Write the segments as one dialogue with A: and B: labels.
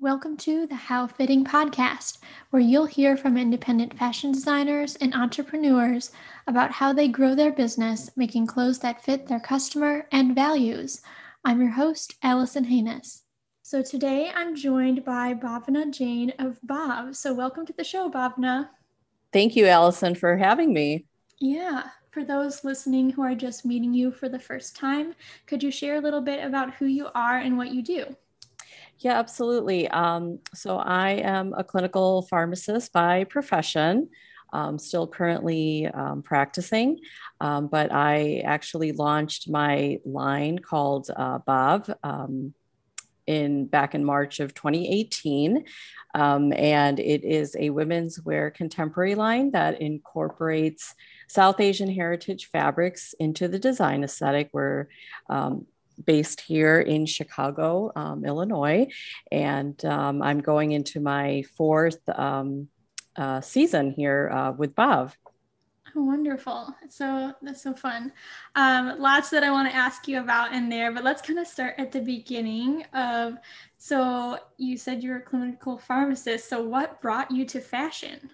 A: Welcome to the How Fitting podcast, where you'll hear from independent fashion designers and entrepreneurs about how they grow their business, making clothes that fit their customer and values. I'm your host, Allison Haynes. So today I'm joined by Bhavana Jain of Bhav. So welcome to the show, Bhavna.
B: Thank you, Allison, for having me.
A: Yeah. For those listening who are just meeting you for the first time, could you share a little bit about who you are and what you do?
B: Yeah, absolutely. Um, so I am a clinical pharmacist by profession. Um, still currently um, practicing, um, but I actually launched my line called uh, Bhav um, in back in March of 2018. Um, and it is a women's wear contemporary line that incorporates South Asian heritage fabrics into the design aesthetic. We're um, based here in Chicago, um, Illinois, and um, I'm going into my fourth um, uh, season here uh, with Bhav.
A: Oh, wonderful. So that's so fun. Um, lots that I want to ask you about in there, but let's kind of start at the beginning of. So you said you're a clinical pharmacist. So what brought you to fashion?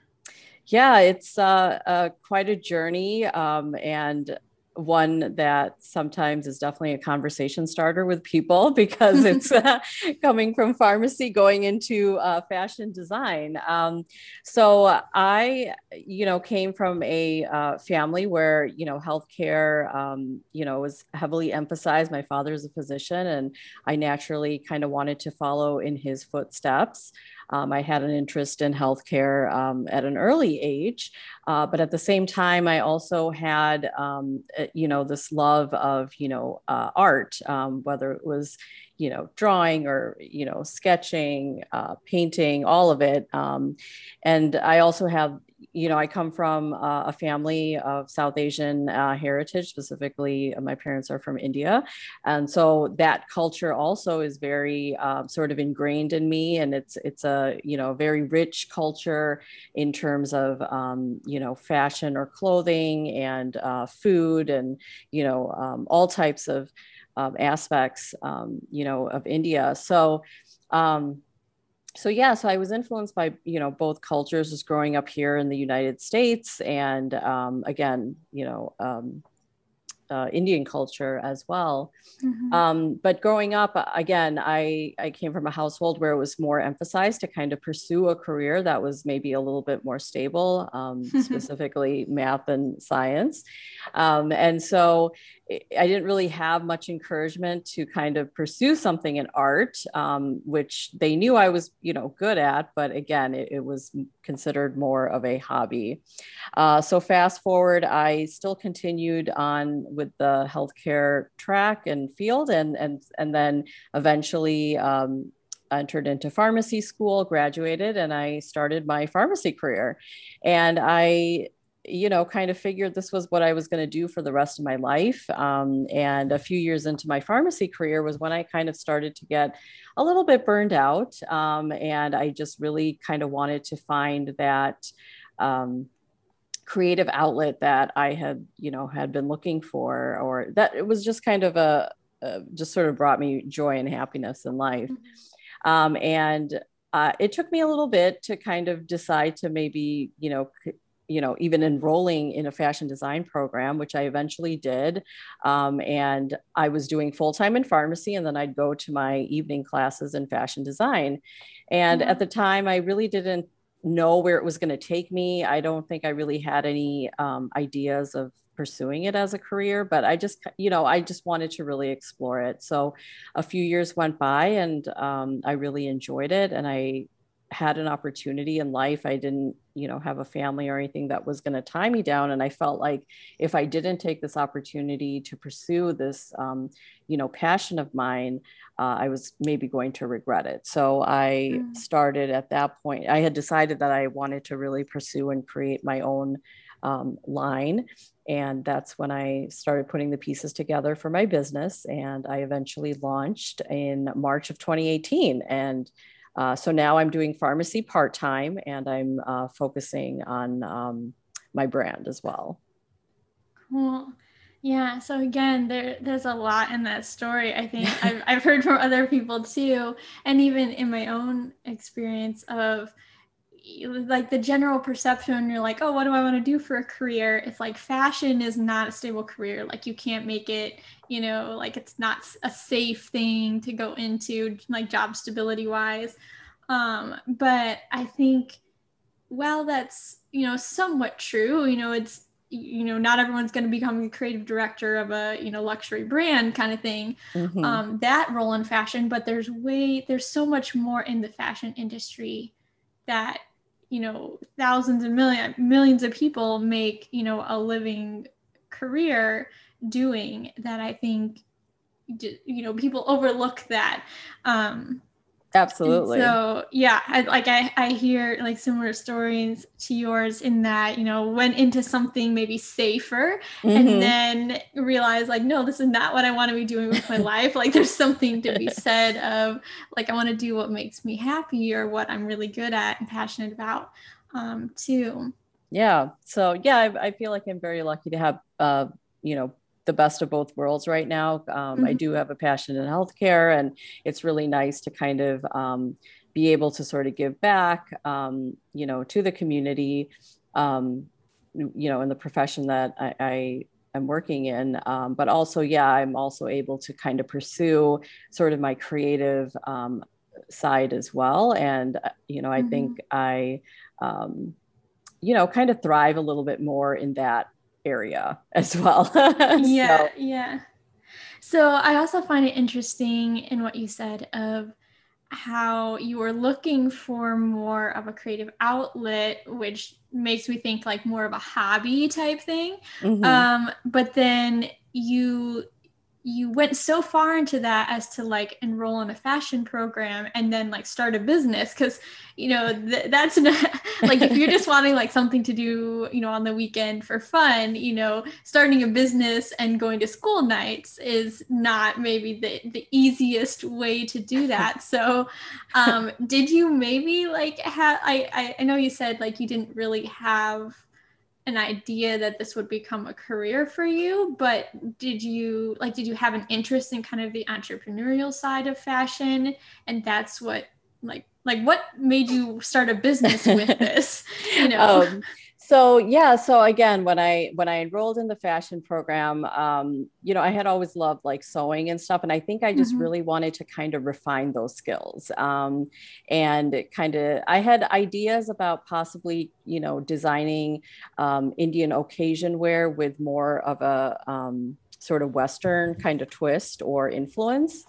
B: Yeah, it's uh, uh, quite a journey, um, and one that sometimes is definitely a conversation starter with people because it's uh, coming from pharmacy going into uh, fashion design. Um, so I, you know, came from a uh, family where you know healthcare, um, you know, was heavily emphasized. My father is a physician, and I naturally kind of wanted to follow in his footsteps. Um, I had an interest in healthcare um, at an early age, uh, but at the same time, I also had, um, uh, you know, this love of, you know, uh, art, um, whether it was, you know, drawing or, you know, sketching, uh, painting, all of it. Um, and I also have, you know, I come from uh, a family of South Asian uh, heritage. Specifically, uh, my parents are from India, and so that culture also is very uh, sort of ingrained in me. And it's it's a you know very rich culture in terms of um, you know fashion or clothing and uh, food and you know um, all types of um, aspects um, you know of India. So um, so yeah so i was influenced by you know both cultures just growing up here in the united states and um, again you know um, uh, Indian culture as well. Mm-hmm. Um, but growing up, again, I, I came from a household where it was more emphasized to kind of pursue a career that was maybe a little bit more stable, um, specifically math and science. Um, and so I didn't really have much encouragement to kind of pursue something in art, um, which they knew I was, you know, good at. But again, it, it was considered more of a hobby. Uh, so fast forward, I still continued on with the healthcare track and field, and and and then eventually. Um, entered into pharmacy school, graduated, and I started my pharmacy career. And I you know, kind of figured this was what I was going to do for the rest of my life. Um, and a few years into my pharmacy career was when I kind of started to get a little bit burned out. Um, and I just really kind of wanted to find that um, creative outlet that I had, you know, had been looking for, or that it was just kind of a, a just sort of brought me joy and happiness in life. Mm-hmm. Um, and uh, it took me a little bit to kind of decide to maybe, you know, c- you know even enrolling in a fashion design program which i eventually did um, and i was doing full-time in pharmacy and then i'd go to my evening classes in fashion design. And mm-hmm. at the time i really didn't know where it was going to take me. I don't think i really had any um, ideas of pursuing it as a career but i just you know i just wanted to really explore it. So a few years went by and um, i really enjoyed it and i had an opportunity in life. I didn't, you know, have a family or anything that was going to tie me down. And I felt like if I didn't take this opportunity to pursue this, um, you know, passion of mine, uh, I was maybe going to regret it. So I mm. started at that point. I had decided that I wanted to really pursue and create my own um, line. And that's when I started putting the pieces together for my business. And I eventually launched in March of 2018. And uh, so now I'm doing pharmacy part time and I'm uh, focusing on um, my brand as well.
A: Cool. Yeah. So again, there there's a lot in that story. I think I've I've heard from other people too, and even in my own experience of like the general perception you're like oh what do i want to do for a career? It's like fashion is not a stable career. Like you can't make it you know like it's not a safe thing to go into like job stability wise um but i think well that's you know somewhat true you know it's you know not everyone's going to become a creative director of a you know luxury brand kind of thing mm-hmm. um, that role in fashion but there's way there's so much more in the fashion industry that you know thousands and million millions of people make you know a living career doing that i think you know people overlook that. Um
B: Absolutely.
A: And so yeah, I, like I, I hear like similar stories to yours in that you know went into something maybe safer mm-hmm. and then realized like no, this is not what I want to be doing with my life. Like there's something to be said of like I want to do what makes me happy or what I'm really good at and passionate about um, too.
B: Yeah. So yeah, I, I feel like I'm very lucky to have uh, you know the best of both worlds right now. Um, mm-hmm. I do have a passion in healthcare, and it's really nice to kind of um, be able to sort of give back, um, you know, to the community, um, you know, in the profession that I, I am working in. Um, but also, yeah, I'm also able to kind of pursue sort of my creative um, side as well. And, uh, you know, I mm-hmm. think I, you know, kind of thrive a little bit more in that area as well.
A: yeah, so. yeah. So I also find it interesting in what you said of how you were looking for more of a creative outlet, which makes me think like more of a hobby type thing. Mm-hmm. Um, but then you you went so far into that as to like enroll in a fashion program and then like start a business because you know th- that's not like if you're just wanting like something to do you know on the weekend for fun you know starting a business and going to school nights is not maybe the, the easiest way to do that. So um did you maybe like have I, I know you said like you didn't really have an idea that this would become a career for you but did you like did you have an interest in kind of the entrepreneurial side of fashion? And that's what like like what made you start a business with this you know? Um,
B: so yeah so again when i when i enrolled in the fashion program um, you know i had always loved like sewing and stuff and i think i just mm-hmm. really wanted to kind of refine those skills um, and kind of i had ideas about possibly you know designing um, indian occasion wear with more of a um, sort of western kind of twist or influence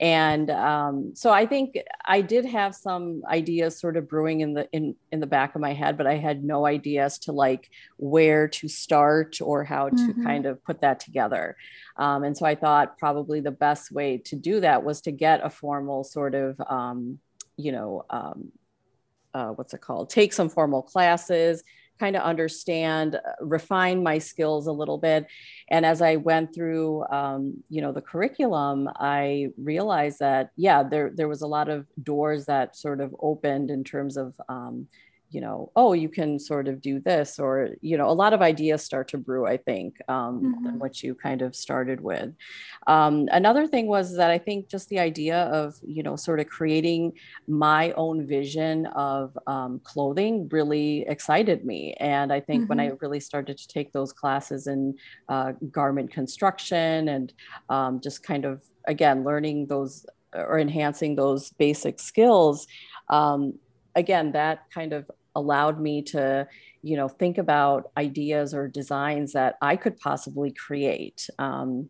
B: and um, so i think i did have some ideas sort of brewing in the in in the back of my head but i had no idea as to like where to start or how to mm-hmm. kind of put that together um, and so i thought probably the best way to do that was to get a formal sort of um, you know um, uh, what's it called take some formal classes kind of understand, uh, refine my skills a little bit. And as I went through, um, you know, the curriculum, I realized that, yeah, there, there was a lot of doors that sort of opened in terms of, um, you know, oh, you can sort of do this, or, you know, a lot of ideas start to brew, I think, um, mm-hmm. what you kind of started with. Um, another thing was that I think just the idea of, you know, sort of creating my own vision of um, clothing really excited me. And I think mm-hmm. when I mm-hmm. really started to take those classes in uh, garment construction and um, just kind of, again, learning those or enhancing those basic skills, um, again, that kind of allowed me to you know think about ideas or designs that i could possibly create um,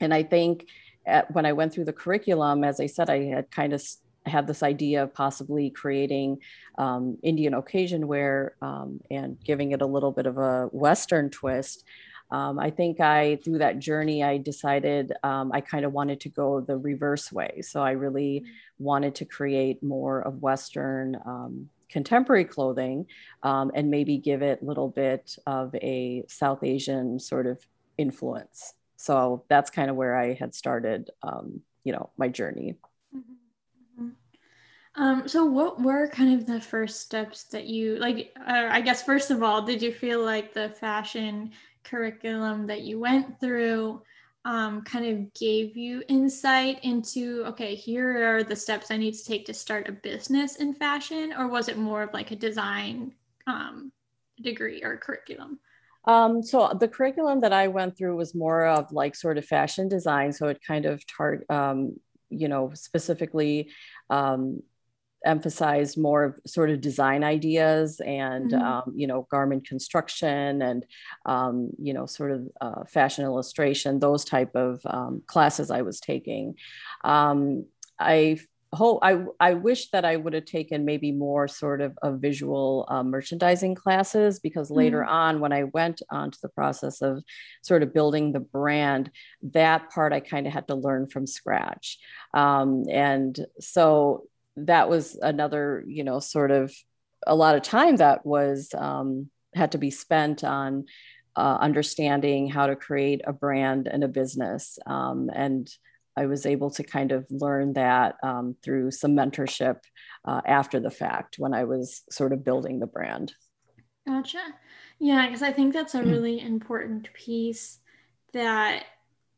B: and i think at, when i went through the curriculum as i said i had kind of had this idea of possibly creating um, indian occasion wear um, and giving it a little bit of a western twist um, I think I, through that journey, I decided um, I kind of wanted to go the reverse way. So I really mm. wanted to create more of Western um, contemporary clothing um, and maybe give it a little bit of a South Asian sort of influence. So that's kind of where I had started, um, you know, my journey.
A: Mm-hmm. mm-hmm. Um, so what were kind of the first steps that you like? Uh, I guess first of all, did you feel like the fashion curriculum that you went through um, kind of gave you insight into okay here are the steps i need to take to start a business in fashion or was it more of like a design um, degree or curriculum
B: um, so the curriculum that I went through was more of like sort of fashion design. So it kind of tar- um, you know, specifically emphasized more sort of design ideas and mm-hmm. um, you know garment construction and um, you know sort of uh, fashion illustration those type of um, classes i was taking um, i hope I, I wish that i would have taken maybe more sort of a visual uh, merchandising classes because later mm-hmm. on when i went on to the process of sort of building the brand that part i kind of had to learn from scratch um, and so that was another, you know, sort of a lot of time that was um, had to be spent on uh, understanding how to create a brand and a business. Um, and I was able to kind of learn that um, through some mentorship uh, after the fact when I was sort of building the brand.
A: Gotcha. Yeah, because I think that's a really important piece that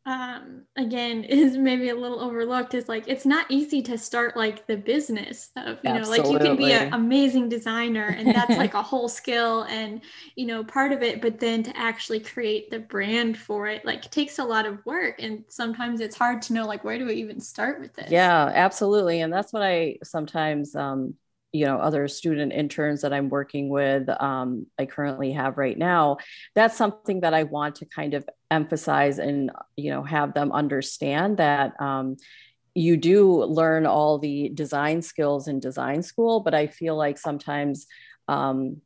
A: um again is maybe a little overlooked is like it's not easy to start like the business of you Absolutely. know like you can be an amazing designer and that's like a whole skill and you know part of it but then to actually create the brand for it like takes a lot of work and sometimes it's hard to know like where do we even start with this
B: yeah absolutely and that's what i sometimes um you know other student interns that i'm working with um, i currently have right now that's something that i want to kind of emphasize and you know have them understand that um, you do learn all the design skills in design school but i feel like sometimes um,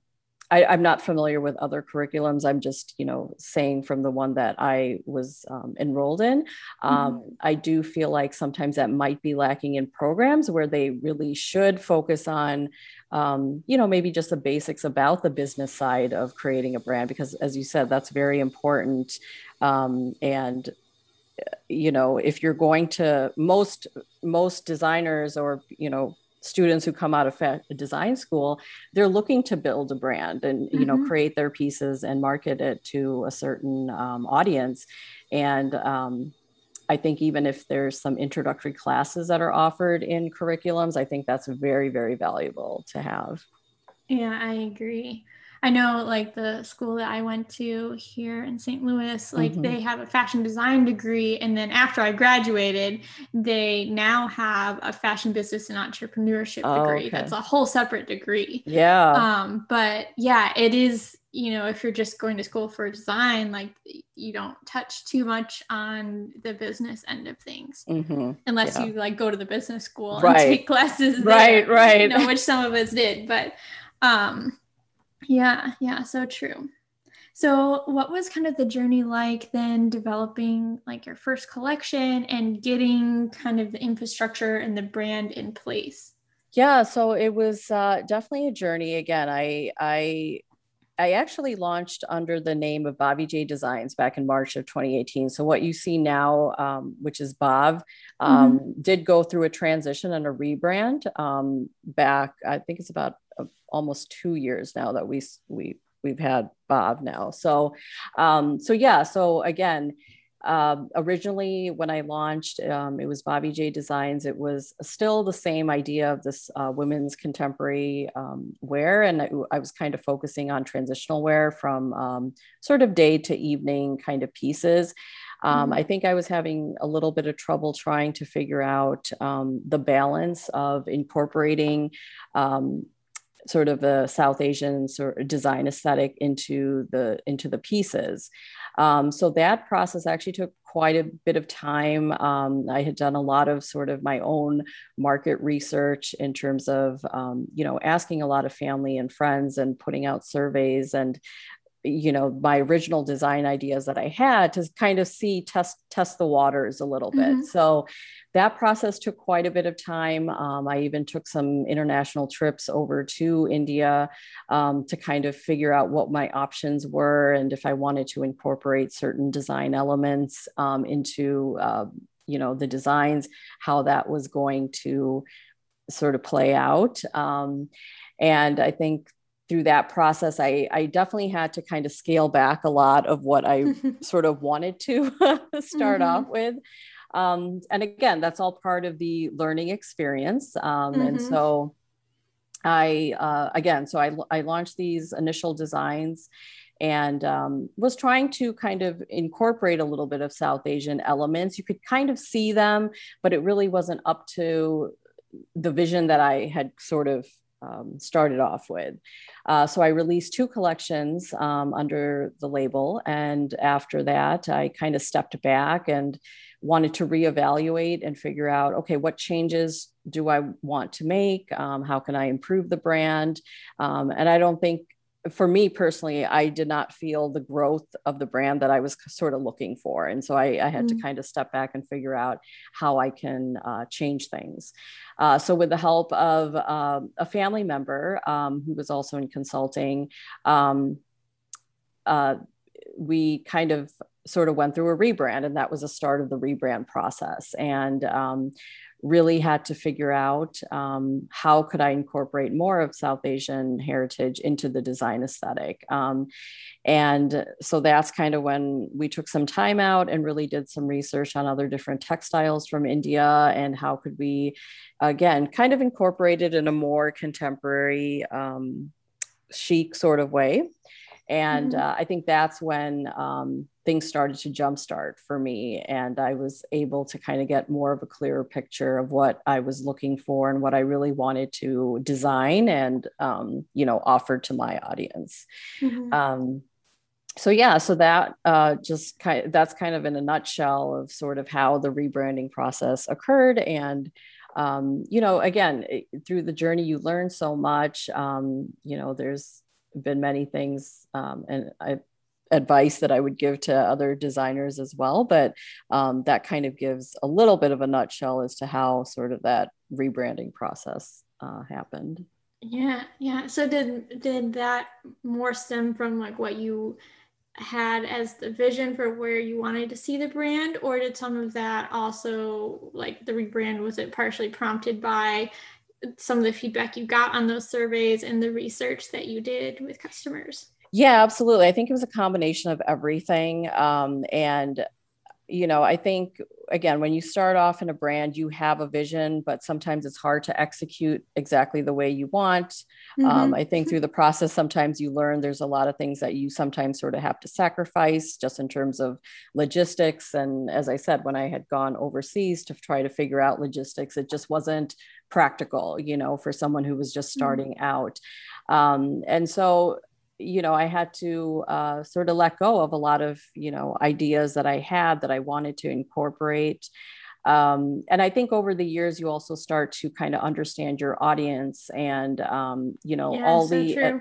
B: I, am not familiar with other curriculums. I'm just, you know, saying from the one that I was um, enrolled in. Um, mm-hmm. I do feel like sometimes that might be lacking in programs where they really should focus on, um, you know, maybe just the basics about the business side of creating a brand, because as you said, that's very important. Um, and you know if you're going to most most designers or you know students who come out of design school they're looking to build a brand and you know mm-hmm. create their pieces and market it to a certain um, audience. And um, i think even if there's some introductory classes that are offered in curriculums i think that's very very valuable to have.
A: Yeah i agree I know like the school that I went to here in St. Louis, like mm-hmm. they have a fashion design degree. And then after I graduated, they now have a fashion business and entrepreneurship oh, degree. Okay. That's a whole separate degree.
B: Yeah.
A: Um, but yeah, it is, you know, if you're just going to school for design, like you don't touch too much on the business end of things. Mm-hmm. Unless yeah. you like go to the business school right. and take classes. There,
B: right, right.
A: You know, which some of us did. But um yeah, yeah, so true. So, what was kind of the journey like then developing like your first collection and getting kind of the infrastructure and the brand in place?
B: Yeah, so it was uh, definitely a journey. Again, I I I actually launched under the name of Bobby J Designs back in March of 2018. So what you see now, um, which is Bhav, um, mm-hmm. did go through a transition and a rebrand um, back. I think it's about almost two years now that we we we've had Bhav now. So um, so yeah. So again. Um, originally, when I launched, um, it was Bobby J Designs. It was still the same idea of this uh, women's contemporary um, wear, and I, I, was kind of focusing on transitional wear from um, sort of day to evening kind of pieces. Um, mm-hmm. I think I was having a little bit of trouble trying to figure out um, the balance of incorporating um, sort of a South Asian sort of design aesthetic into the into the pieces. Um, so that process actually took quite a bit of time. Um, I had done a lot of sort of my own market research in terms of um, you know asking a lot of family and friends and putting out surveys and you know my original design ideas that i had to kind of see test test the waters a little bit. Mm-hmm. so that process took quite a bit of time. Um, i even took some international trips over to india um, to kind of figure out what my options were and if i wanted to incorporate certain design elements um, into uh, you know the designs how that was going to sort of play out. Um, and i think through that process, I, I definitely had to kind of scale back a lot of what I sort of wanted to start mm-hmm. off with. Um, and again, that's all part of the learning experience. Um, mm-hmm. And so I, uh, again, so I, I launched these initial designs and um, was trying to kind of incorporate a little bit of South Asian elements. You could kind of see them, but it really wasn't up to the vision that I had sort of um, started off with. Uh, so I released two collections um, under the label. And after that, I kind of stepped back and wanted to reevaluate and figure out okay, what changes do I want to make? Um, how can I improve the brand? Um, and I don't think for me personally, I did not feel the growth of the brand that I was sort of looking for. And so I, I had mm-hmm. to kind of step back and figure out how I can uh, change things. Uh, so, with the help of um, a family member um, who was also in consulting, um, uh, we kind of sort of went through a rebrand, and that was the start of the rebrand process. And um, really had to figure out um, how could I incorporate more of South Asian heritage into the design aesthetic. Um, and so that's kind of when we took some time out and really did some research on other different textiles from India and how could we, again, kind of incorporate it in a more contemporary, um, chic sort of way. And mm-hmm. uh, I think that's when um, things started to jumpstart for me. And I was able to kind of get more of a clearer picture of what I was looking for and what I really wanted to design and, um, you know, offer to my audience. Mm-hmm. Um, so yeah, so that uh, just kind of, that's kind of in a nutshell of sort of how the rebranding process occurred. And um, you know, again, it, through the journey, you learn so much. Um, you know, there's been many things, um, and I advice that I would give to other designers as well. But um, that kind of gives a little bit of a nutshell as to how sort of that rebranding process uh, happened.
A: Yeah, yeah. So did did that more stem from like what you had as the vision for where you wanted to see the brand, or did some of that also like the rebrand was it partially prompted by some of the feedback you got on those surveys and the research that you did with customers?
B: Yeah, absolutely. I think it was a combination of everything. Um, and, you know, I think, again, when you start off in a brand, you have a vision, but sometimes it's hard to execute exactly the way you want. Um, mm-hmm. Um, I think through the process, sometimes you learn there's a lot of things that you sometimes sort of have to sacrifice just in terms of logistics. And as I said, when I had gone overseas to try to figure out logistics, it just wasn't practical, you know, for someone who was just mm-hmm. starting mm-hmm. out. Um, and so you know i had to uh, sort of let go of a lot of you know ideas that i had that i wanted to incorporate. Um, and i think over the years you also start to kind of understand your audience and um, you know yeah, all so the uh,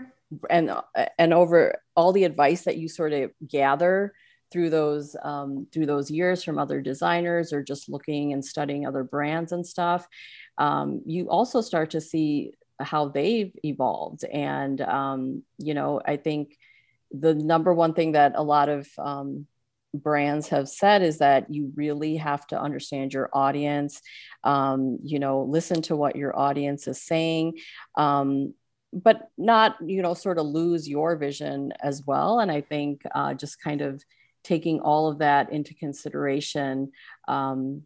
B: and and over all the advice that you sort of gather through those um, through those years from other designers or just looking and studying other brands and stuff um, you also start to see how they've evolved. And, um, you know, I think the number one thing that a lot of um, brands have said is that you really have to understand your audience, um, you know, listen to what your audience is saying. Um, but not, you know, sort of lose your vision as well. And I think uh, just kind of taking all of that into consideration um,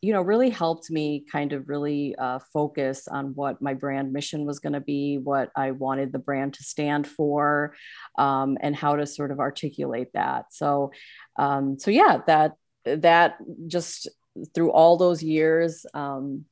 B: you know, really helped me kind of really uh, focus on what my brand mission was going to be, what I wanted the brand to stand for, um, and how to sort of articulate that. So, um, so yeah, that that just through all those years um,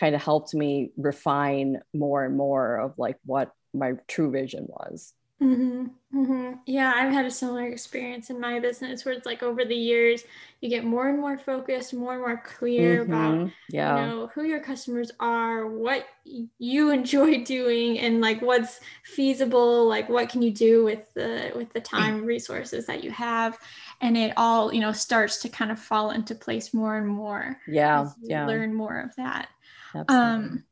B: kind of helped me refine more and more of like what my true vision was.
A: Mm-hmm, mm-hmm. Yeah, I've had a similar experience in my business where it's like over the years, you get more and more focused, more and more clear mm-hmm. about yeah. you know who your customers are, what you enjoy doing, and like what's feasible, like what can you do with the with the time resources that you have, and it all you know starts to kind of fall into place more and more.
B: Yeah, yeah.
A: Learn more of that. Absolutely. Um.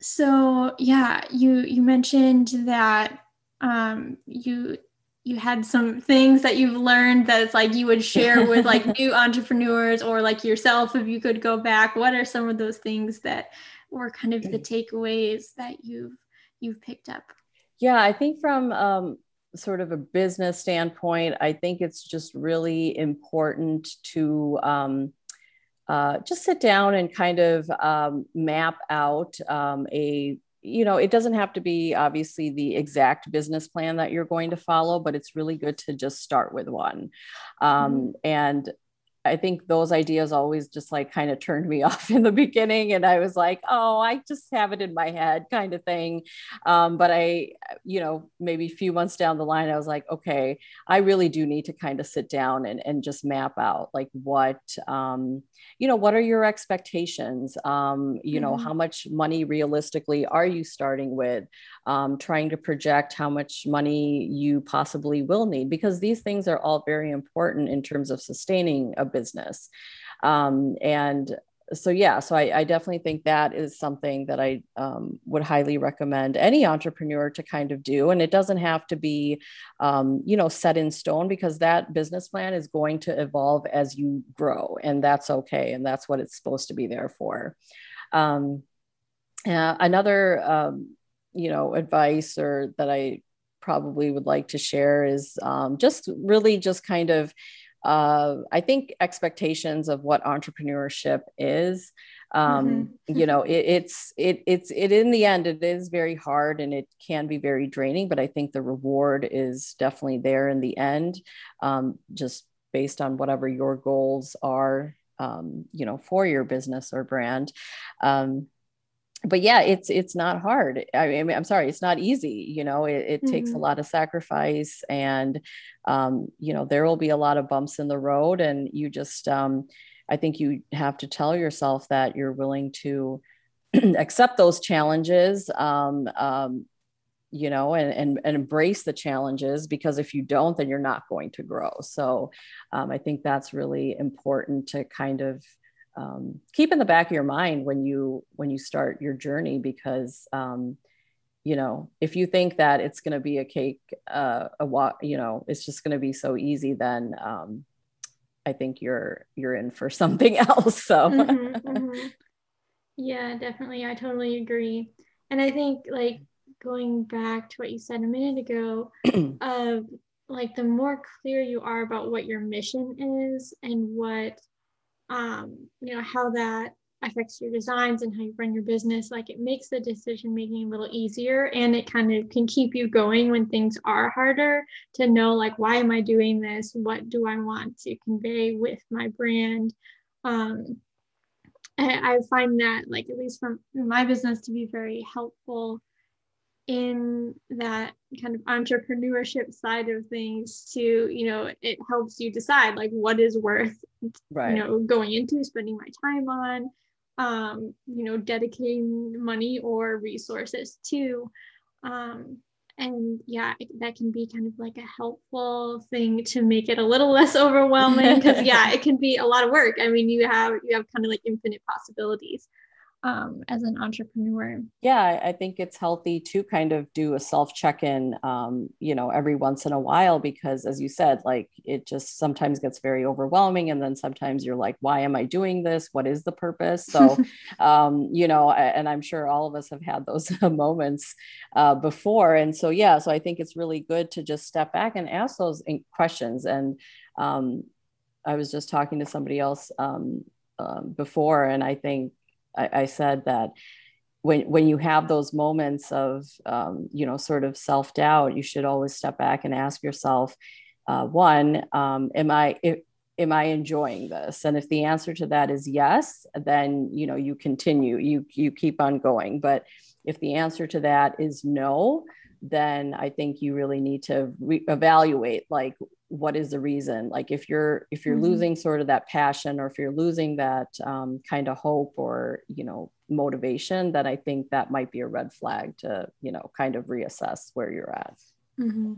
A: So yeah, you you mentioned that um, you you had some things that you've learned that it's like you would share with like new entrepreneurs or like yourself if you could go back. What are some of those things that were kind of the takeaways that you've you've picked up?
B: Yeah, I think from um, sort of a business standpoint, I think it's just really important to um, uh, just sit down and kind of um, map out um, a you know it doesn't have to be obviously the exact business plan that you're going to follow but it's really good to just start with one um, mm-hmm. and I think those ideas always just like kind of turned me off in the beginning. And I was like, oh, I just have it in my head kind of thing. Um, but I, you know, maybe a few months down the line, I was like, okay, I really do need to kind of sit down and, and just map out like what, um, you know, what are your expectations? Um, you know, mm-hmm. how much money realistically are you starting with? Um, trying to project how much money you possibly will need, because these things are all very important in terms of sustaining a business. Um, and so yeah so I, I, definitely think that is something that i um, would highly recommend any entrepreneur to kind of do and it doesn't have to be um, you know set in stone because that business plan is going to evolve as you grow and that's okay and that's what it's supposed to be there for um, uh, another um, you know advice or that i probably would like to share is um, just really just kind of uh, I think expectations of what entrepreneurship is. Um, mm-hmm. you know, it, it's it it's it in the end it is very hard and it can be very draining, but I think the reward is definitely there in the end, um, just based on whatever your goals are. Um, you know, for your business or brand. Um, but yeah it's it's not hard i mean i'm sorry it's not easy you know it, it mm-hmm. takes a mm-hmm. lot of sacrifice and um, you know there will be a lot of bumps in the road and you just um, i think you have to tell yourself that you're willing to accept those challenges um, um, you know and, and, and embrace the challenges because if you don't then you're not going to grow so um, i think that's really important to kind of um, keep in the back of your mind when you when you start your journey because um, you know if you think that it's going to be a cake uh, a walk you know it's just going to be so easy then um, i think you're you're in for something else so mm-hmm, mm-hmm.
A: yeah definitely i totally agree and i think like going back to what you said a minute ago of like the more clear you are about what your mission is and what um, you know, how that affects your designs and how you run your business, like it makes the decision making a little easier and it kind of can keep you going when things are harder to know like why am I doing this? What do I want to convey with my brand? Um, I find that like at least from my business to be very helpful in that kind of entrepreneurship side of things to you know it helps you decide like what is worth right. you know going into spending my time on um you know dedicating money or resources to. Um and yeah that can be kind of like a helpful thing to make it a little less overwhelming because yeah it can be a lot of work. I mean you have you have kind of like infinite possibilities um, as an entrepreneur.
B: Yeah, I think it's healthy to kind of do a self check in, um, you know, every once in a while, because as you said, like it just sometimes gets very overwhelming. And then sometimes you're like, why am I doing this? What is the purpose? So, um, you know, and I'm sure all of us have had those moments uh, before. And so, yeah, so I think it's really good to just step back and ask those questions. And um, I was just talking to somebody else um, um, before, and I think I, I said that when when you have those moments of um, you know sort of self doubt, you should always step back and ask yourself, uh, one, um, am I if, am I enjoying this? And if the answer to that is yes, then you know you continue, you you keep on going. But if the answer to that is no, then I think you really need to re- evaluate like what is the reason like if you're if you're mm-hmm. losing sort of that passion or if you're losing that um, kind of hope or you know motivation then i think that might be a red flag to you know kind of reassess where you're at
A: mm-hmm.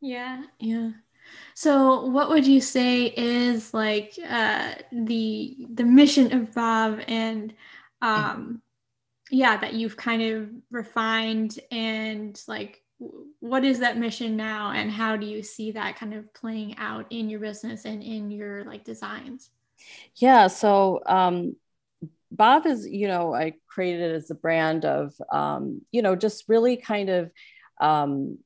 A: yeah yeah so what would you say is like uh, the the mission of Bhav and um yeah that you've kind of refined and like what is that mission now and how do you see that kind of playing out in your business and in your like designs
B: yeah so um Bhav is you know i created it as a brand of um you know just really kind of um,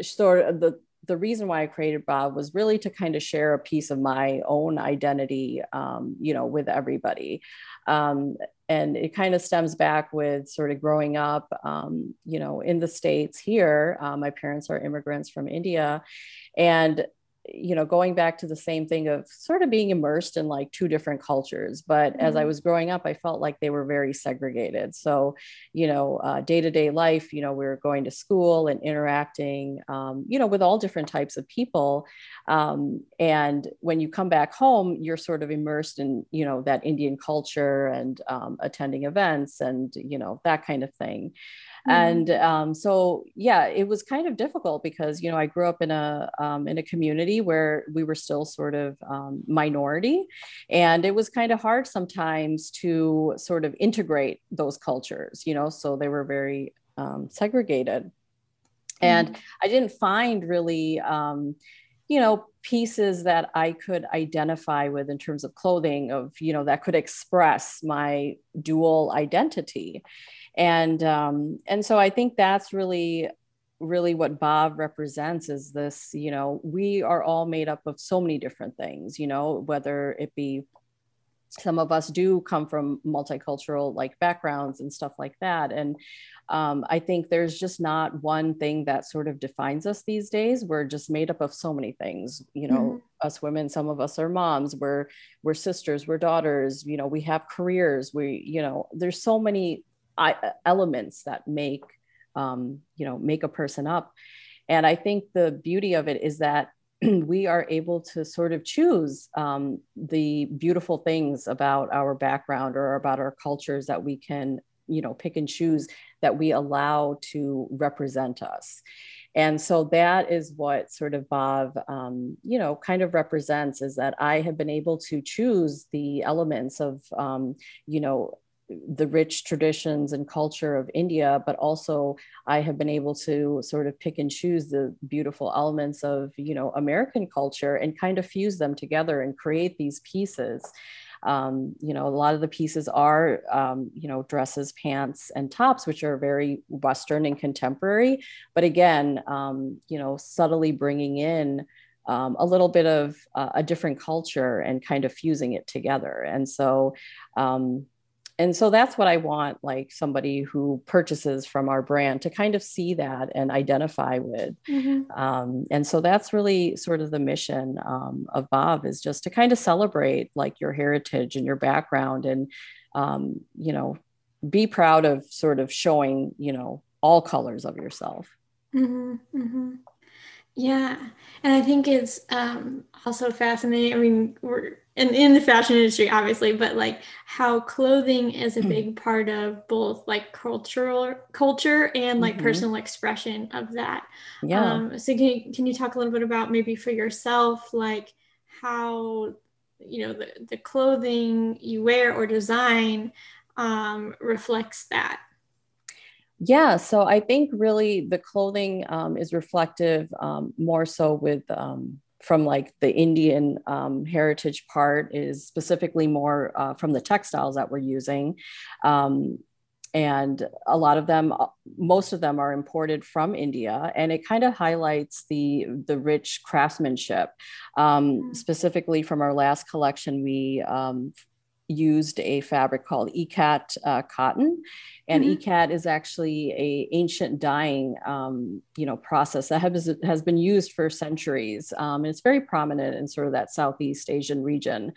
B: sort of the the reason why I created Bhav was really to kind of share a piece of my own identity, um, you know, with everybody. Um, and it kind of stems back with sort of growing up, um, you know, in the States here. Uh, my parents are immigrants from India. And you know going back to the same thing of sort of being immersed in like two different cultures but mm-hmm. as i mm-hmm. was growing up i felt like they were very segregated so you know uh, day-to-day life you know we are going to school and interacting um, you know with all different types of people um, and when you come back home you're sort of immersed in you know that indian culture and um, attending events and you know that kind of thing and mm-hmm. um, so yeah it was kind of difficult because you know i grew up in a um, in a community where we were still sort of um, minority and it was kind of hard sometimes to sort of integrate those cultures you know so they were very um, segregated and mm-hmm. i didn't find really um, you know pieces that i could identify with in terms of clothing of you know that could express my dual identity and um, and so I think that's really really what Bhav represents is this, you know, we are all made up of so many different things, you know, whether it be some of us do come from multicultural like backgrounds and stuff like that. And um, I think there's just not one thing that sort of defines us these days. We're just made up of so many things, you know, mm-hmm. us women, some of us are moms, we're, we're sisters, we're daughters, you know, we have careers, we, you know, there's so many elements that make um, you know make a person up. And i think the beauty of it is that we are able to sort of choose um, the beautiful things about our background or about our cultures that we can you know pick and choose that we allow to represent us. And so that is what sort of Bhav um, you know kind of represents is that i have been able to choose the elements of um, you know the rich traditions and culture of India, but also I have been able to sort of pick and choose the beautiful elements of you know American culture and kind of fuse them together and create these pieces. Um, you know, a lot of the pieces are um, you know dresses, pants, and tops, which are very Western and contemporary. But again, um, you know, subtly bringing in. Um, a little bit of uh, a different culture and kind of fusing it together. And so, um, and so that's what i want like somebody who purchases from our brand to kind of see that and identify with mm-hmm. um, and so that's really sort of the mission um, of Bhav is just to kind of celebrate like your heritage and your background and um, you know be proud of sort of showing you know all colors of yourself
A: mm-hmm. Mm-hmm. yeah and i think it's um, also fascinating i mean we're in, in the fashion industry obviously but like how clothing is a hmm. big part of both like cultural culture and like mm-hmm. personal expression of that yeah um, so can you, can you talk a little bit about maybe for yourself like how you know the, the clothing you wear or design um, reflects that
B: yeah, so I think really the clothing um, is reflective um, more so with um, from like the Indian um, heritage part is specifically more uh, from the textiles that we're using. Um, and a lot of them, uh, most of them are imported from India, and it kind of highlights the the rich craftsmanship. Um, mm-hmm. Specifically, from our last collection, we um, used a fabric called ikat uh, cotton. And mm-hmm. ikat is actually a ancient dyeing um, you know process that has, has been used for centuries. Um, and it's very prominent in sort of that southeast asian region.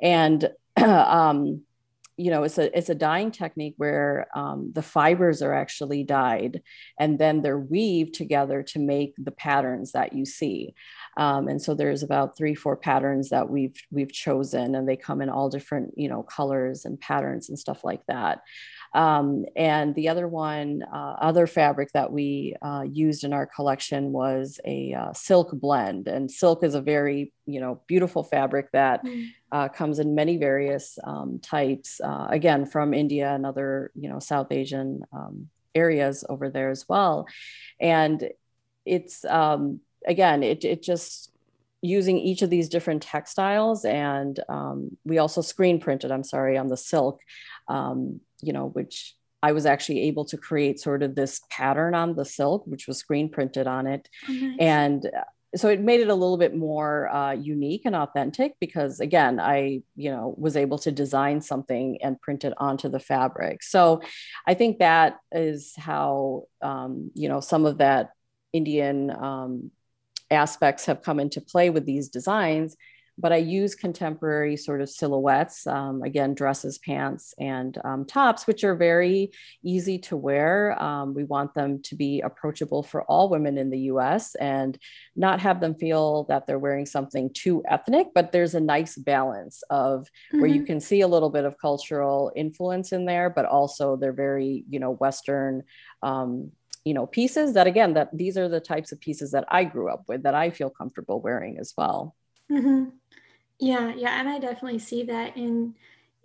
B: And um, you know it's a it's a dyeing technique where um, the fibers are actually dyed and then they're weaved together to make the patterns that you see um, and so there's about three four patterns that we've we've chosen and they come in all different you know colors and patterns and stuff like that um, and the other one, uh, other fabric that we uh, used in our collection was a uh, silk blend. And silk is a very, you know, beautiful fabric that mm. comes in many various um, types, uh, again, from India and other, you know, South Asian um, areas over there as well. And it's, um, again, it, it just, using each of these different textiles and um, we also screen printed i'm sorry on the silk um, you know, which I was actually able to create sort of this pattern on the silk, which was screen printed on it. Nice. And uh, so it made it a little bit more uh, unique and authentic because again i you know was able to design something and print it onto the fabric so i think that is how um, you know some of that indian um, aspects have come into play with these designs but I use contemporary sort of silhouettes, um, again, dresses, pants, and um, tops, which are very easy to wear. Um, we want them to be approachable for all women in the US and not have them feel that they're wearing something too ethnic, but there's a nice balance of mm-hmm. where you mm-hmm. can see a little bit of cultural influence in there, but also they're very, you know, Western um, you know pieces that again that these are the types of pieces that i grew up with that i feel comfortable wearing as well
A: mm-hmm. Yeah, yeah, and I definitely see that in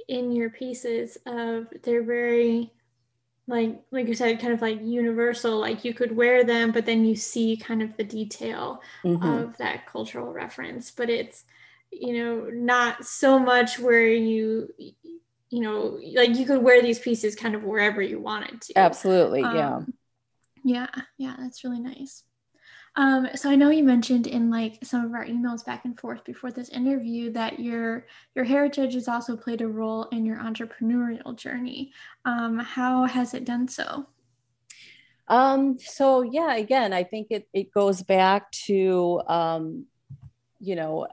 A: in your pieces of they're very like like you said kind of like universal like you could wear them but then you see kind of the detail mm-hmm. of that cultural reference but it's you know not so much where you you know like you could wear these pieces kind of wherever you wanted to
B: absolutely um,
A: yeah yeah yeah, that's really nice um, so I know you mentioned in like some of our emails back and forth before this interview that your your heritage has also played a role in your entrepreneurial journey. Um, how has it done so?
B: Um, so yeah, again, I think it it goes back to um, you know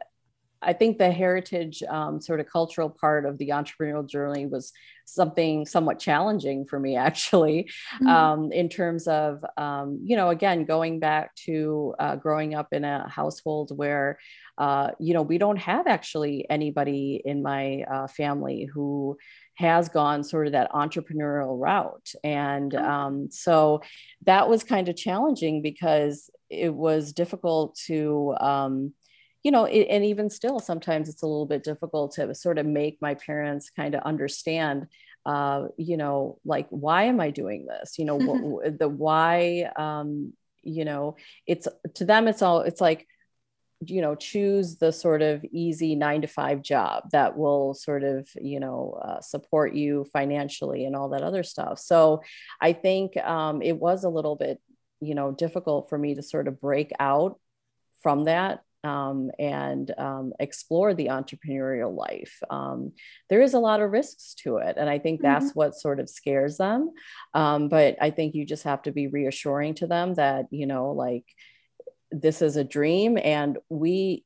B: I think the heritage um, sort of cultural part of the entrepreneurial journey was something somewhat challenging for me, actually, mm-hmm. um, in terms of, um, you know, again, going back to uh, growing up in a household where, uh, you know, we don't have actually anybody in my uh, family who has gone sort of that entrepreneurial route. And oh. um, so that was kind of challenging because it was difficult to, um, you know, it, and even still, sometimes it's a little bit difficult to sort of make my parents kind of understand, uh, you know, like, why am I doing this? You know, what, the why, um, you know, it's to them, it's all, it's like, you know choose the sort of easy nine to five job that will sort of you know uh, support you financially and all that other stuff so i think um, it was a little bit you know difficult for me to sort of break out from that um, and um, explore the entrepreneurial life. Um, there is a lot of risks to it. And I think that's mm-hmm. what sort of scares them. Um, but I think you just have to be reassuring to them that, you know, like this is a dream. And we,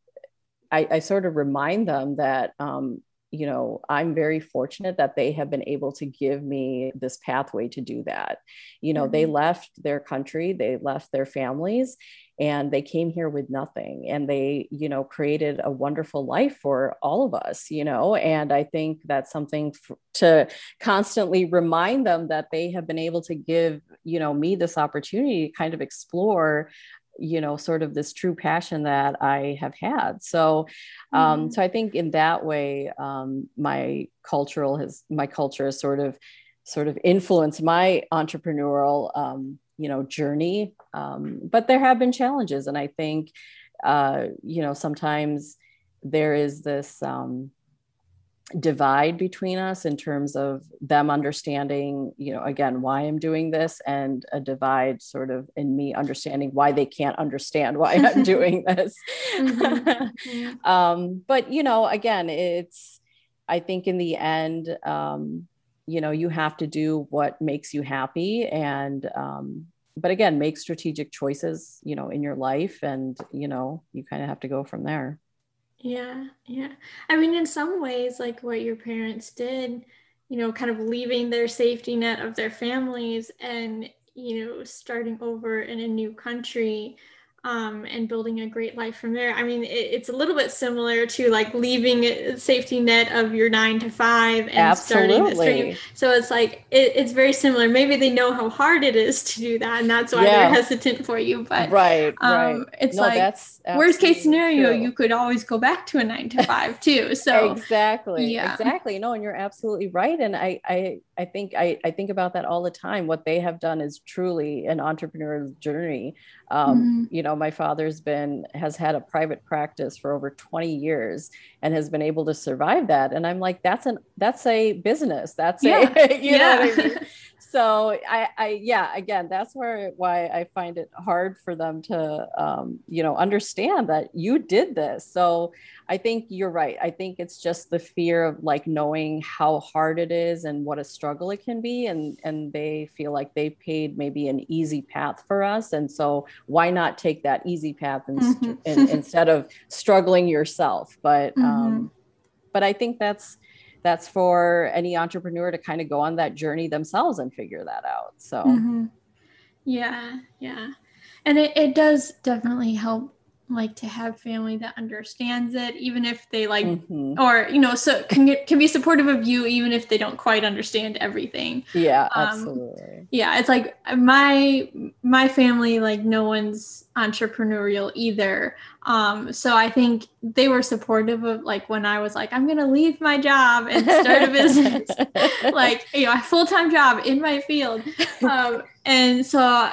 B: I, I sort of remind them that, um, you know, I'm very fortunate that they have been able to give me this pathway to do that. You know, mm-hmm. they left their country, they left their families, and they came here with nothing and they you know created a wonderful life for all of us you know and i think that's something f- to constantly remind them that they have been able to give you know me this opportunity to kind of explore you know sort of this true passion that i have had so um mm-hmm. so i think in that way um my cultural has my culture has sort of sort of influenced my entrepreneurial um you know journey um, but there have been challenges and i think uh, you know sometimes there is this um, divide between us in terms of them understanding you know again why i'm doing this and a divide sort of in me understanding why they can't understand why i'm doing this mm-hmm. um, but you know again it's i think in the end um, you know you have to do what makes you happy and um, but again make strategic choices you know in your life and you know you kind of have to go from there.
A: Yeah yeah. I mean in some ways like what your parents did you know kind of leaving their safety net of their families and you know starting over in a new country um, and building a great life from there. I mean, it, it's a little bit similar to like leaving a safety net of your nine to five and Absolutely. starting this dream. So it's like it, it's very similar. Maybe they know how hard it is to do that, and that's why yeah. they're hesitant for you. But
B: right, um, right.
A: It's no, like that's worst case scenario, true. you could always go back to a nine to five too. So
B: exactly, yeah, exactly. No, and you're absolutely right. And I, I, I think I, I think about that all the time. What they have done is truly an entrepreneurial journey. Um, mm-hmm. You know my father's been has had a private practice for over 20 years and has been able to survive that and i'm like that's an that's a business that's yeah. a you yeah. know what I mean? so I, I yeah again that's where why i find it hard for them to um, you know understand that you did this so i think you're right i think it's just the fear of like knowing how hard it is and what a struggle it can be and and they feel like they paid maybe an easy path for us and so why not take that easy path and, mm-hmm. and instead of struggling yourself but mm-hmm. um but i think that's that's for any entrepreneur to kind of go on that journey themselves and figure that out. So, mm-hmm.
A: yeah, yeah. And it, it does definitely help like to have family that understands it even if they like mm-hmm. or you know so can can be supportive of you even if they don't quite understand everything.
B: Yeah um, absolutely.
A: yeah it's like my my family like no one's entrepreneurial either. Um so i think they were supportive of like when i was like i'm gonna leave my job and start a business. Like you know a full-time job in my field. Um and so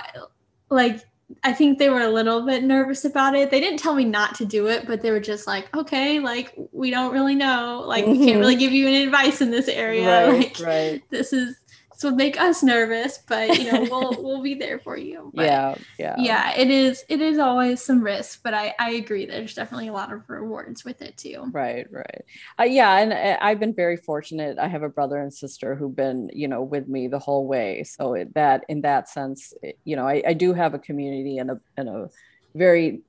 A: like I think they were a little bit nervous about it. They didn't tell me not to do it, but they were just like, okay, like we don't really know. Like we can't really mm-hmm. give you any advice in this area.
B: Right,
A: like
B: right.
A: this is would make us nervous, but you know, we'll we'll be there for you. But,
B: yeah, yeah.
A: Yeah, it is it is always some risk, but I I agree there's definitely a lot of rewards with it too.
B: Right, right. Uh, yeah, and uh, I've been very fortunate. I have a brother and sister who've been, you know, with me the whole way. So it, that in that sense, you know, I, I do have a community and a and a very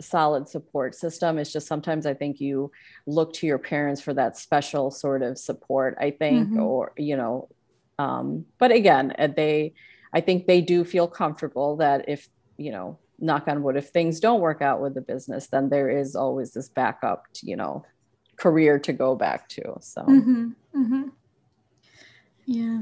B: solid support system. It's just sometimes I think you look to your parents for that special sort of support, I think, mm-hmm. or, you know, um, but again, uh, they, I think they do feel comfortable that if, you know, knock on wood, if things don't work out with the business, then there is always this backup, to, you know, career to go back to. So,
A: mm-hmm, mm-hmm. yeah.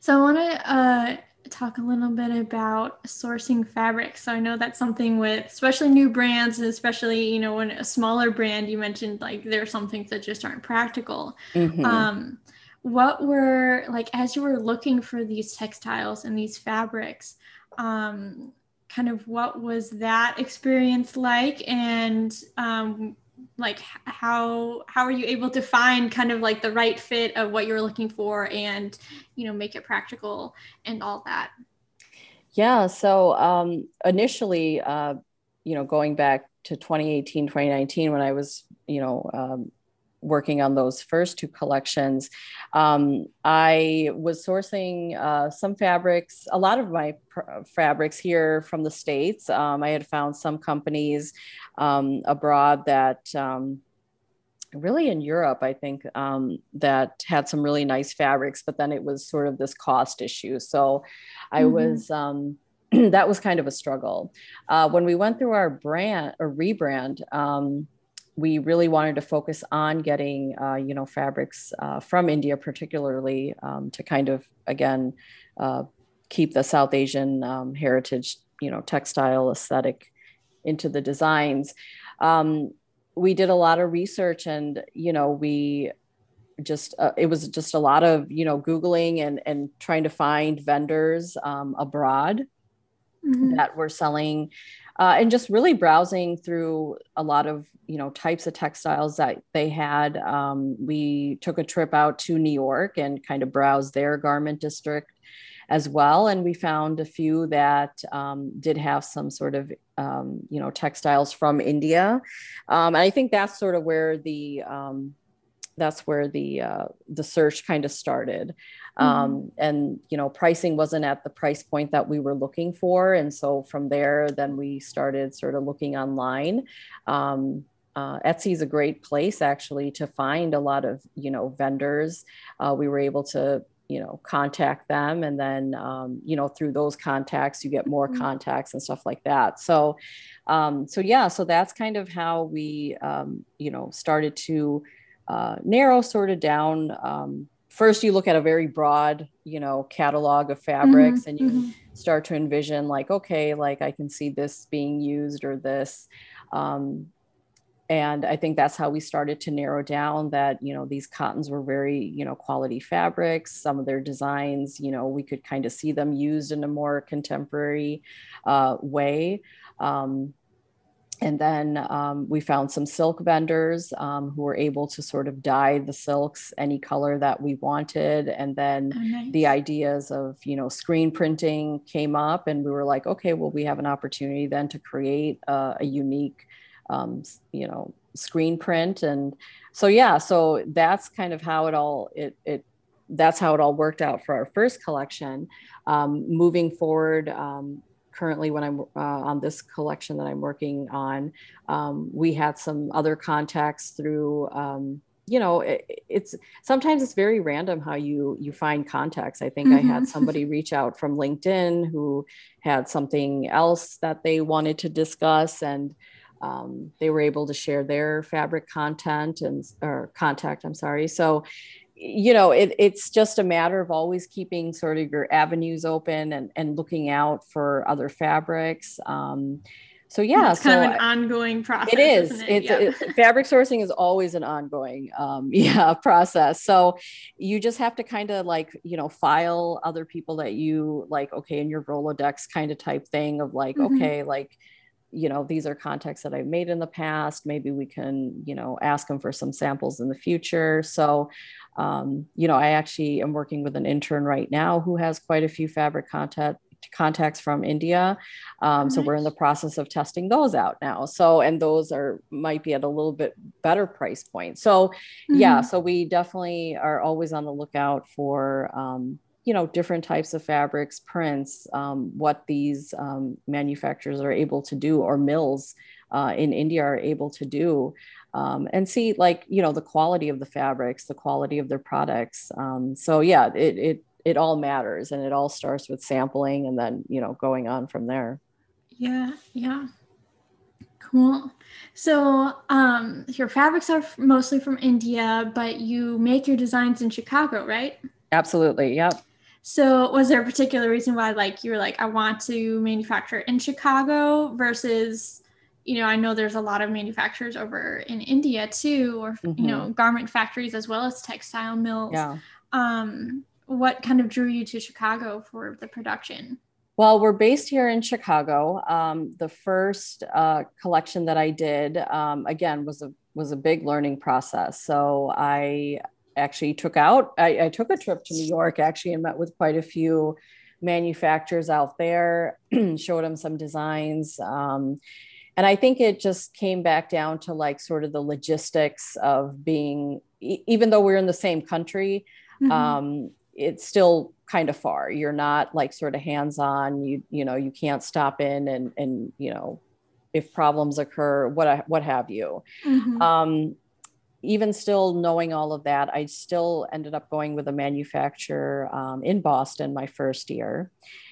A: So I want to uh, talk a little bit about sourcing fabric. So I know that's something with especially new brands, and especially you know when a smaller brand, you mentioned like there are some things that just aren't practical. Mm-hmm. Um, what were like as you were looking for these textiles and these fabrics um, kind of what was that experience like? And um, like how how are you able to find kind of like the right fit of what you're looking for and you know make it practical and all that?
B: Yeah so um, initially uh, you know going back to 2018 2019 when i was you know um, working on those first two collections, um, I was sourcing uh, some fabrics, a lot of my pr- fabrics here from the States. Um, I had found some companies um, abroad that um, really in Europe, I think, um, that had some really nice fabrics, but then it was sort of this cost issue. So I mm-hmm. was um, that was kind of a struggle. Uh, when we went through our brand or rebrand, um, we really wanted to focus on getting, uh, you know, fabrics uh, from India, particularly um, to kind of again uh, keep the South Asian um, heritage, you know, textile aesthetic into the designs. Um, we did a lot of research, and you know, we just uh, it was just a lot of you know googling and and trying to find vendors um, abroad mm-hmm. that were selling uh, and just really browsing through a lot of you know types of textiles that they had. Um, we took a trip out to new york and kind of browsed their garment district as well. And we found a few that um, did have some sort of um, you know textiles from india. Um, and i think that's sort of where the um, that's where the uh, the search kind of started mm-hmm. um, and you know pricing wasn't at the price point that we were looking for and so from there then we started sort of looking online um, uh, Etsy is a great place actually to find a lot of you know vendors. Uh, we were able to you know contact them, and then um, you know through those contacts you get more mm-hmm. contacts and stuff like that. So um, so yeah, so that's kind of how we um, you know started to uh, narrow sort of down. Um, first, you look at a very broad, you know, catalog of fabrics, mm-hmm, and you mm-hmm. start to envision like, okay, like I can see this being used or this. Um, and I think that's how we started to narrow down that, you know, these cottons were very, you know, quality fabrics. Some of their designs, you know, we could kind of see them used in a more contemporary uh, way. Um, and then um, we found some silk vendors um, who were able to sort of dye the silks any color that we wanted. And then oh, nice. the ideas of you know screen printing came up and we were like okay well we have an opportunity then to create a, a unique um, you know screen print. And so yeah so that's kind of how it all it it that's how it all worked out for our first collection. Um, moving forward um, currently when I'm uh, on this collection that I'm working on, um, we had some other contacts through. Um, you know, it, it's sometimes it's very random how you you find contacts. I think mm-hmm. I had mm-hmm. somebody reach out from LinkedIn who had something else that they wanted to discuss, and um, they were able to share their fabric content and or contact. I'm sorry. So you know it, it's just a matter of always keeping sort of your avenues open and, and looking out for other fabrics um, so yeah
A: it's kind of an ongoing process
B: it is it? it's it, fabric sourcing is always an ongoing um, yeah process so you just have to kind of like you know file other people that you like okay in your rolodex kind of type thing of like mm-hmm. okay like you know these are contacts that i've made in the past maybe we can you know ask them for some samples in the future so um, you know i actually am working with an intern right now who has quite a few fabric contact contacts from india um, nice. so we're in the process of testing those out now so and those are might be at a little bit better price point so mm-hmm. yeah so we definitely are always on the lookout for um, you know different types of fabrics prints um, what these um, manufacturers are able to do or mills uh, in india are able to do. Um, and see like you know the quality of the fabrics the quality of their products um, so yeah it, it it all matters and it all starts with sampling and then you know going on from there.
A: Yeah yeah. Cool. So um your fabrics are mostly from india but you make your designs in chicago right?
B: Absolutely yep
A: so, was there a particular reason why, like, you were like, I want to manufacture in Chicago versus, you know, I know there's a lot of manufacturers over in India too, or mm-hmm. you know, mm-hmm. garment factories as well as textile mills. Yeah. Um, what kind of drew you to Chicago for the production?
B: Well, we're based here in Chicago. Um, the first uh, collection that I did, um, again, was a was a big learning process. So I actually took out. I, I took a trip to New York actually and met with quite a few manufacturers out there, showed them some designs. Um, and I think it just came back down to like sort of the logistics of being, even though we're in the same country, mm-hmm. um, it's still kind of far. You're not like sort of hands on. You you know you can't stop in and and you know if problems occur, what what have you. Mm-hmm. Um, even still knowing all of that, I still ended up going with a manufacturer um, in Boston my first year.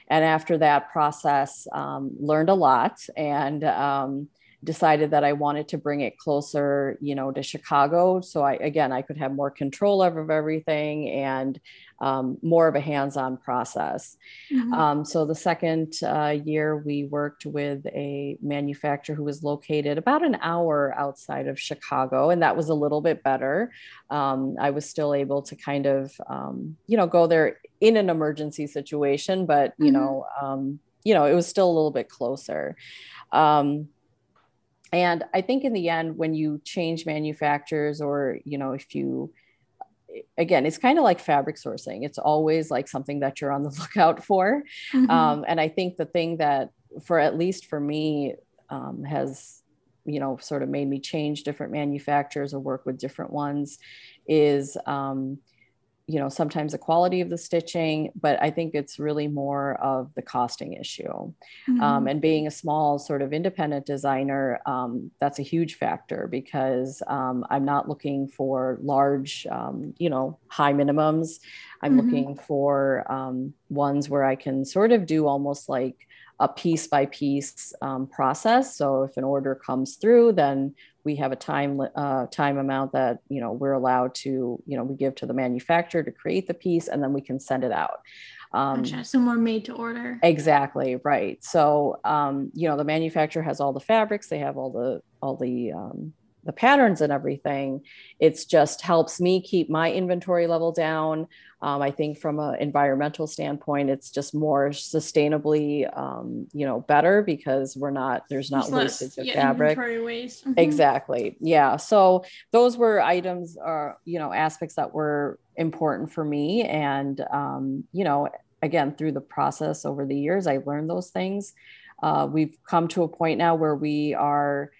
B: And after that process, um, learned a lot and um, decided that I wanted to bring it closer, you know, to Chicago. So I, again, I could have more control over everything and um, more of a hands-on process. Mm-hmm. Um, so the second uh, year, we worked with a manufacturer who was located about an hour outside of Chicago, and that was a little bit better. Um, I was still able to kind of, um, you know, go there in an emergency situation, but you mm-hmm. know, um, you know, it was still a little bit closer. Um, and i think in the end when you change manufacturers or you know if you again it's kind of like fabric sourcing it's always like something that you're on the lookout for mm-hmm. um, and i think the thing that for at least for me um, has you know sort of made me change different manufacturers or work with different ones is um, you know sometimes the quality of the stitching but i think it's really more of the costing issue um, mm-hmm. um, and being a small sort of independent designer um, that's a huge factor because um, i'm not looking for large um, you know high minimums i'm mm-hmm. looking for um, ones where i can sort of do almost like a piece by piece process so if an order comes through then we have a time uh, time amount that you know we're allowed to you know we give to the manufacturer to create the piece and then we can send it out.
A: Um, gotcha. so more made to order.
B: Exactly right. So um, you know the manufacturer has all the fabrics they have all the all the um, the patterns and everything. It's just helps me keep my inventory level down um, i think from an environmental standpoint it's just more sustainably um, you know better because we're not there's not there's wastage less, of yeah, fabric. mm-hmm. exactly. Yeah. So those were items or uh, you know aspects that were important for me and um, you know again through the process over the years i learned those things. Uh, we've come to a point now where we are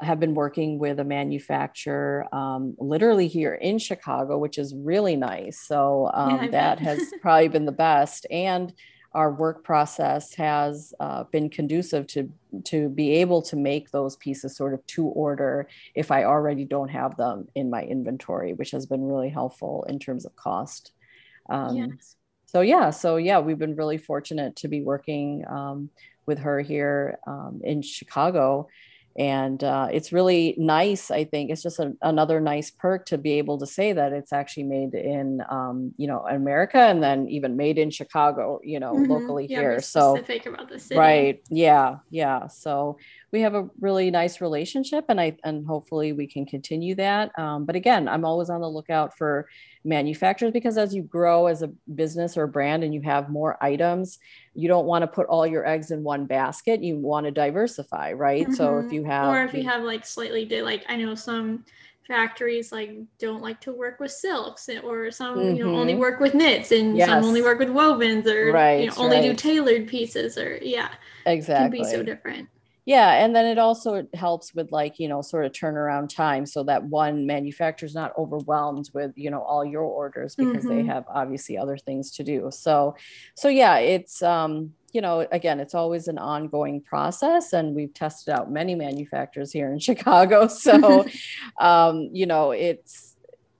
B: have been working with a manufacturer um, literally here in Chicago, which is really nice. So um, yeah, that has probably been the best. And our work process has uh, been conducive to to be able to make those pieces sort of to order if I already don't have them in my inventory, which has been really helpful in terms of cost. Um, yes. So yeah, so yeah, we've been really fortunate to be working um, with her here um, in Chicago and uh, it's really nice i think it's just a, another nice perk to be able to say that it's actually made in um, you know america and then even made in chicago you know mm-hmm. locally yeah, here. So right. Yeah yeah. So we have a really nice relationship and i and hopefully we can continue that um, but again i'm always on the lookout for manufacturers because as you grow as a business or a brand and you have more items you don't want to put all your eggs in one basket you want to diversify right mm-hmm. so if mm-hmm. you have
A: or if you have like slightly like i know some factories like don't like to work with silks or some mm-hmm. you know only mm-hmm. work with knits and yes. some only work with wovens or right, you know, only right. do tailored pieces or yeah
B: exactly
A: can be so different
B: yeah and then it also helps with like you know sort of turnaround time so that one manufacturer is not overwhelmed with you know all your orders because mm-hmm. they have obviously other things to do so so yeah it's um you know again it's always an ongoing process and we've tested out many manufacturers here in chicago so um you know it's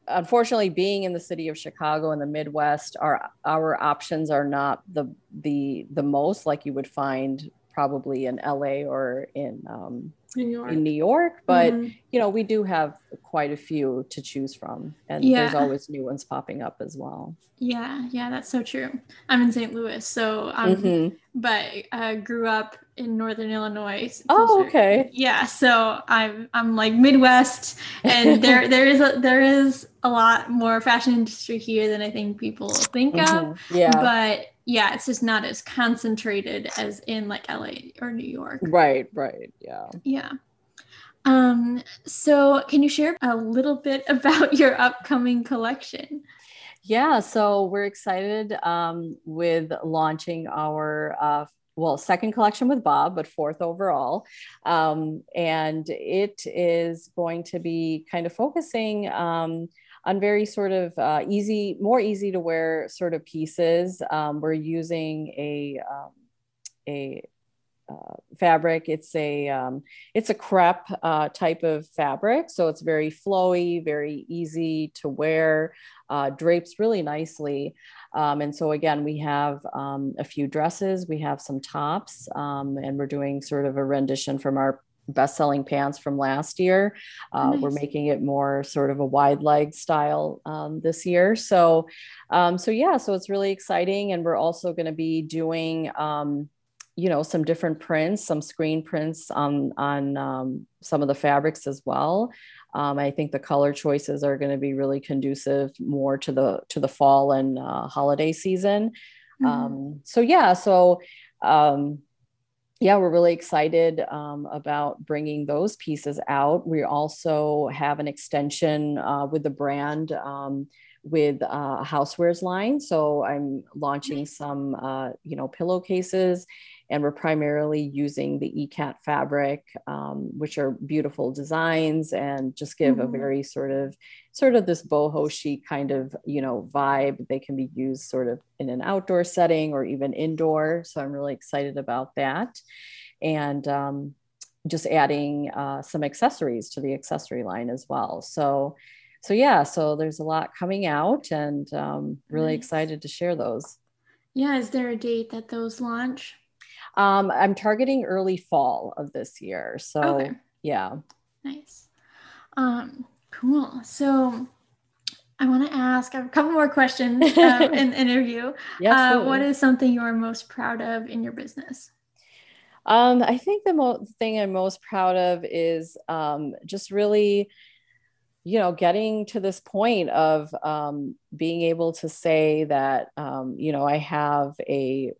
B: unfortunately being in the city of chicago in the midwest our our options are not the the the most like you would find probably in LA or in um, New York. in New York, but mm-hmm. you know we do have quite a few to choose from, and yeah. there's always new ones popping up as well.
A: Yeah, yeah, that's so true. I'm in St. Louis, so um, mm-hmm. But I uh, grew up in Northern Illinois.
B: Oh, okay.
A: Yeah, so I'm I'm like Midwest, and there there is a there is a lot more fashion industry here than I think people think mm-hmm. of. Yeah, but yeah, it's just not as concentrated as in like LA or New York.
B: Right, right. Yeah.
A: Yeah. Um, so can you share a little bit about your upcoming collection?
B: Yeah, so we're excited um, with launching our uh, well second collection with Bhav, but fourth overall, um, and it is going to be kind of focusing. Um, on very sort of uh, easy, more easy to wear sort of pieces. Um, we're using a um, a uh, fabric. It's a um, it's a crepe uh, type of fabric, so it's very flowy, very easy to wear, uh, drapes really nicely. Um, and so again, we have um, a few dresses, we have some tops, um, and we're doing sort of a rendition from our best selling pants from last year. Uh, nice. We're making it more sort of a wide leg style um, this year. So, um, so yeah, so it's really exciting. And we're also going to be doing, um, you know, some different prints, some screen prints on, on um, some of the fabrics as well. Um, I think the color choices are going to be really conducive more to the to the fall and uh, holiday season. Mm-hmm. Um, so yeah, so um, yeah, we're really excited um, about bringing those pieces out. We also have an extension uh, with the brand um, with uh, a housewares line. So I'm launching some, uh, you know, pillowcases and we're primarily using the ikat fabric, um, which are beautiful designs and just give mm-hmm. a very sort of sort of this boho chic kind of you know vibe. They can be used sort of in an outdoor setting or even indoor. So I'm really excited about that, and um, just adding uh, some accessories to the accessory line as well. So. So yeah, so there's a lot coming out, and um, really nice. excited to share those.
A: Yeah, is there a date that those launch?
B: Um, I'm targeting early fall of this year. So okay. yeah.
A: Nice. Um, cool. So I want to ask a couple more questions uh, in the interview. Yes. Uh, what is something you are most proud of in your business?
B: Um, I think the mo- thing I'm most proud of is um, just really, you know, getting to this point of um, being able to say that, um, you know, I have a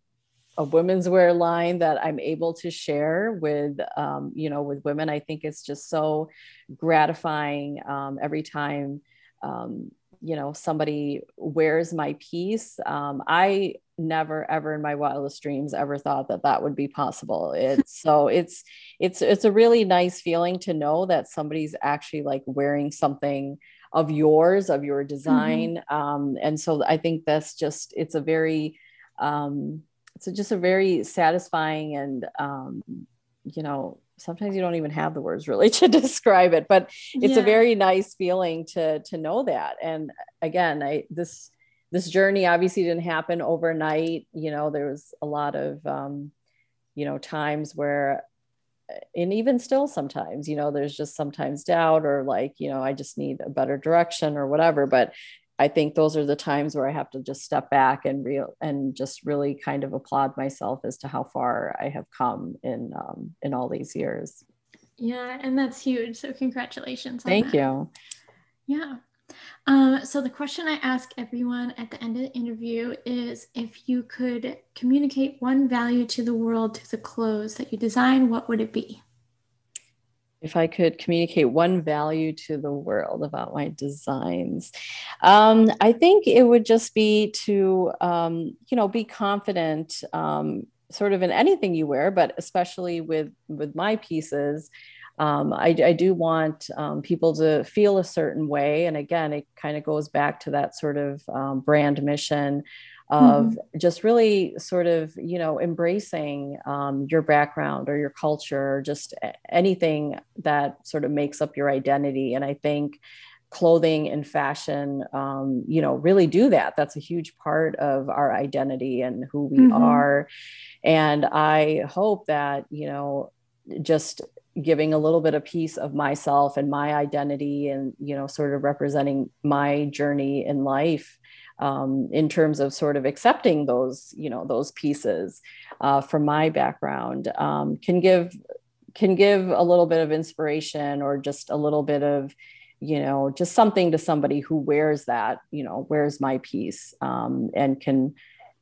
B: a women's wear line that I'm able to share with, um, you know, with women. I think it's just so gratifying um, every time, um, you know, somebody wears my piece. Um, I never ever in my wildest dreams ever thought that that would be possible it's so it's it's it's a really nice feeling to know that somebody's actually like wearing something of yours of your mm-hmm. design mm-hmm. um, and so i think that's just it's a very um, it's just a very satisfying and um, you know sometimes you don't even have the words really to describe it but it's yeah. a very nice feeling to to know that and again i this this journey obviously didn't happen overnight. You know, there was a lot of, um, you know, times where, and even still sometimes, you know, there's just sometimes doubt or like, you know, I just need a better direction or whatever. But I think those are the times where I have to just step back and real and just really kind of applaud myself as to how far I have come in um, in all these years.
A: Yeah, and that's huge. So congratulations.
B: Thank that. you.
A: Yeah. Um, so the question I ask everyone at the end of the interview is if you could communicate one value to the world through the clothes that you design, what would it be?
B: If I could communicate one value to the world about my designs, um, I think it would just be to, um, you know, be confident, um, sort of in anything you wear, but especially with with my pieces um, I, I, do want um, people to feel a certain way. And again, it kind of goes back to that sort of um, brand mission of mm-hmm. just really sort of, you know, embracing um, your background or your culture, or just anything that sort of makes up your identity. And I think clothing and fashion um, you know really do that that's a huge part of our identity and who we mm-hmm. are and i hope that you know just giving a little bit of piece of myself and my identity and you know sort of representing my journey in life um, in terms of sort of accepting those you know those pieces uh, from my background um, can give can give a little bit of inspiration or just a little bit of you know just something to somebody who wears that you know wears my piece um, and can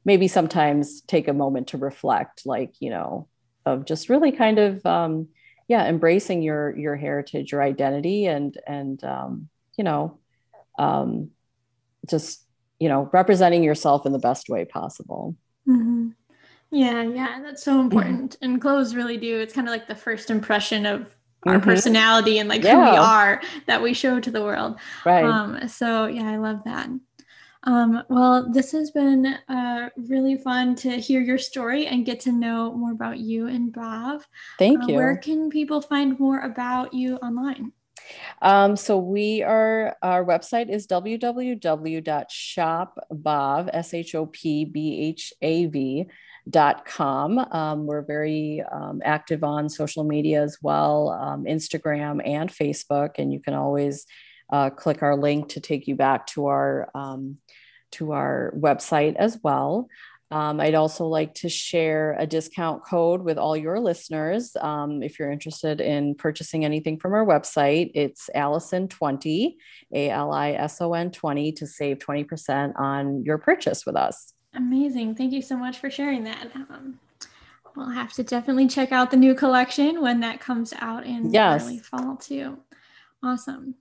B: maybe sometimes take a moment to reflect like you know of just really kind of um, yeah embracing your your heritage your identity and and um, you know um, just you know representing yourself in the best way possible
A: mm-hmm. yeah yeah that's so important and clothes really do it's kind of like the first impression of our mm-hmm. personality and like yeah. who we are that we show to the world right um, so yeah i love that um, well, this has been uh, really fun to hear your story and get to know more about you and Bhav.
B: Thank uh, you.
A: Where can people find more about you online?
B: Um, so we are our website is www.shopbhav s h o p b h a v dot com. Um, we're very um, active on social media as well, um, Instagram and Facebook, and you can always uh, click our link to take you back to our um, to our website as well. Um, I'd also like to share a discount code with all your listeners. Um, if you're interested in purchasing anything from our website, it's Alison20, A L I S O N 20, to save 20% on your purchase with us.
A: Amazing. Thank you so much for sharing that. Um, we'll have to definitely check out the new collection when that comes out in yes. early fall, too. Awesome.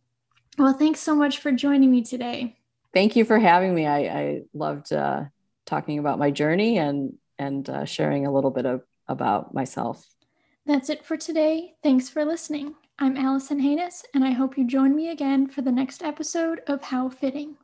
A: Well, thanks so much for joining me today
B: thank you for having me. I, I loved uh, talking about my journey and and uh, sharing a little bit of about myself.
A: That's it for today. Thanks for listening. I'm Allison Haynes, and I hope you join me again for the next episode of How Fitting.